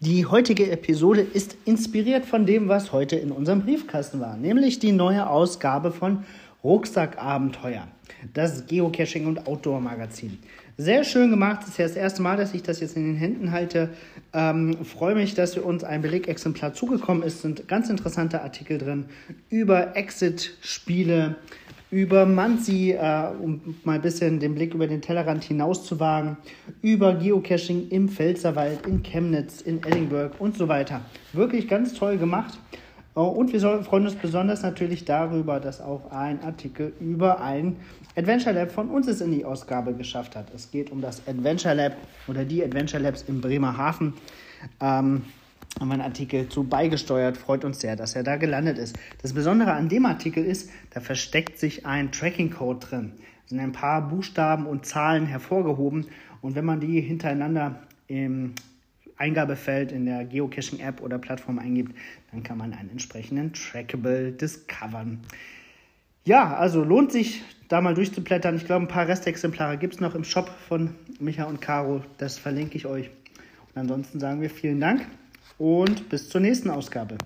Die heutige Episode ist inspiriert von dem, was heute in unserem Briefkasten war, nämlich die neue Ausgabe von Rucksackabenteuer, das Geocaching und Outdoor Magazin. Sehr schön gemacht. Es ist ja das erste Mal, dass ich das jetzt in den Händen halte. Ähm, freue mich, dass für uns ein Belegexemplar zugekommen ist. Sind ganz interessante Artikel drin über Exit-Spiele, über Manzi, äh, um mal ein bisschen den Blick über den Tellerrand hinaus zu wagen, über Geocaching im Pfälzerwald, in Chemnitz, in Edinburgh und so weiter. Wirklich ganz toll gemacht. Oh, und wir freuen uns besonders natürlich darüber, dass auch ein Artikel über ein Adventure Lab von uns es in die Ausgabe geschafft hat. Es geht um das Adventure Lab oder die Adventure Labs in Bremerhaven. Ähm, haben wir einen Artikel zu beigesteuert. Freut uns sehr, dass er da gelandet ist. Das Besondere an dem Artikel ist, da versteckt sich ein Tracking-Code drin. Es sind ein paar Buchstaben und Zahlen hervorgehoben. Und wenn man die hintereinander im Eingabefeld in der Geocaching-App oder Plattform eingibt, dann kann man einen entsprechenden Trackable discovern. Ja, also lohnt sich da mal durchzublättern. Ich glaube, ein paar Restexemplare gibt es noch im Shop von Micha und Caro. Das verlinke ich euch. Und ansonsten sagen wir vielen Dank und bis zur nächsten Ausgabe.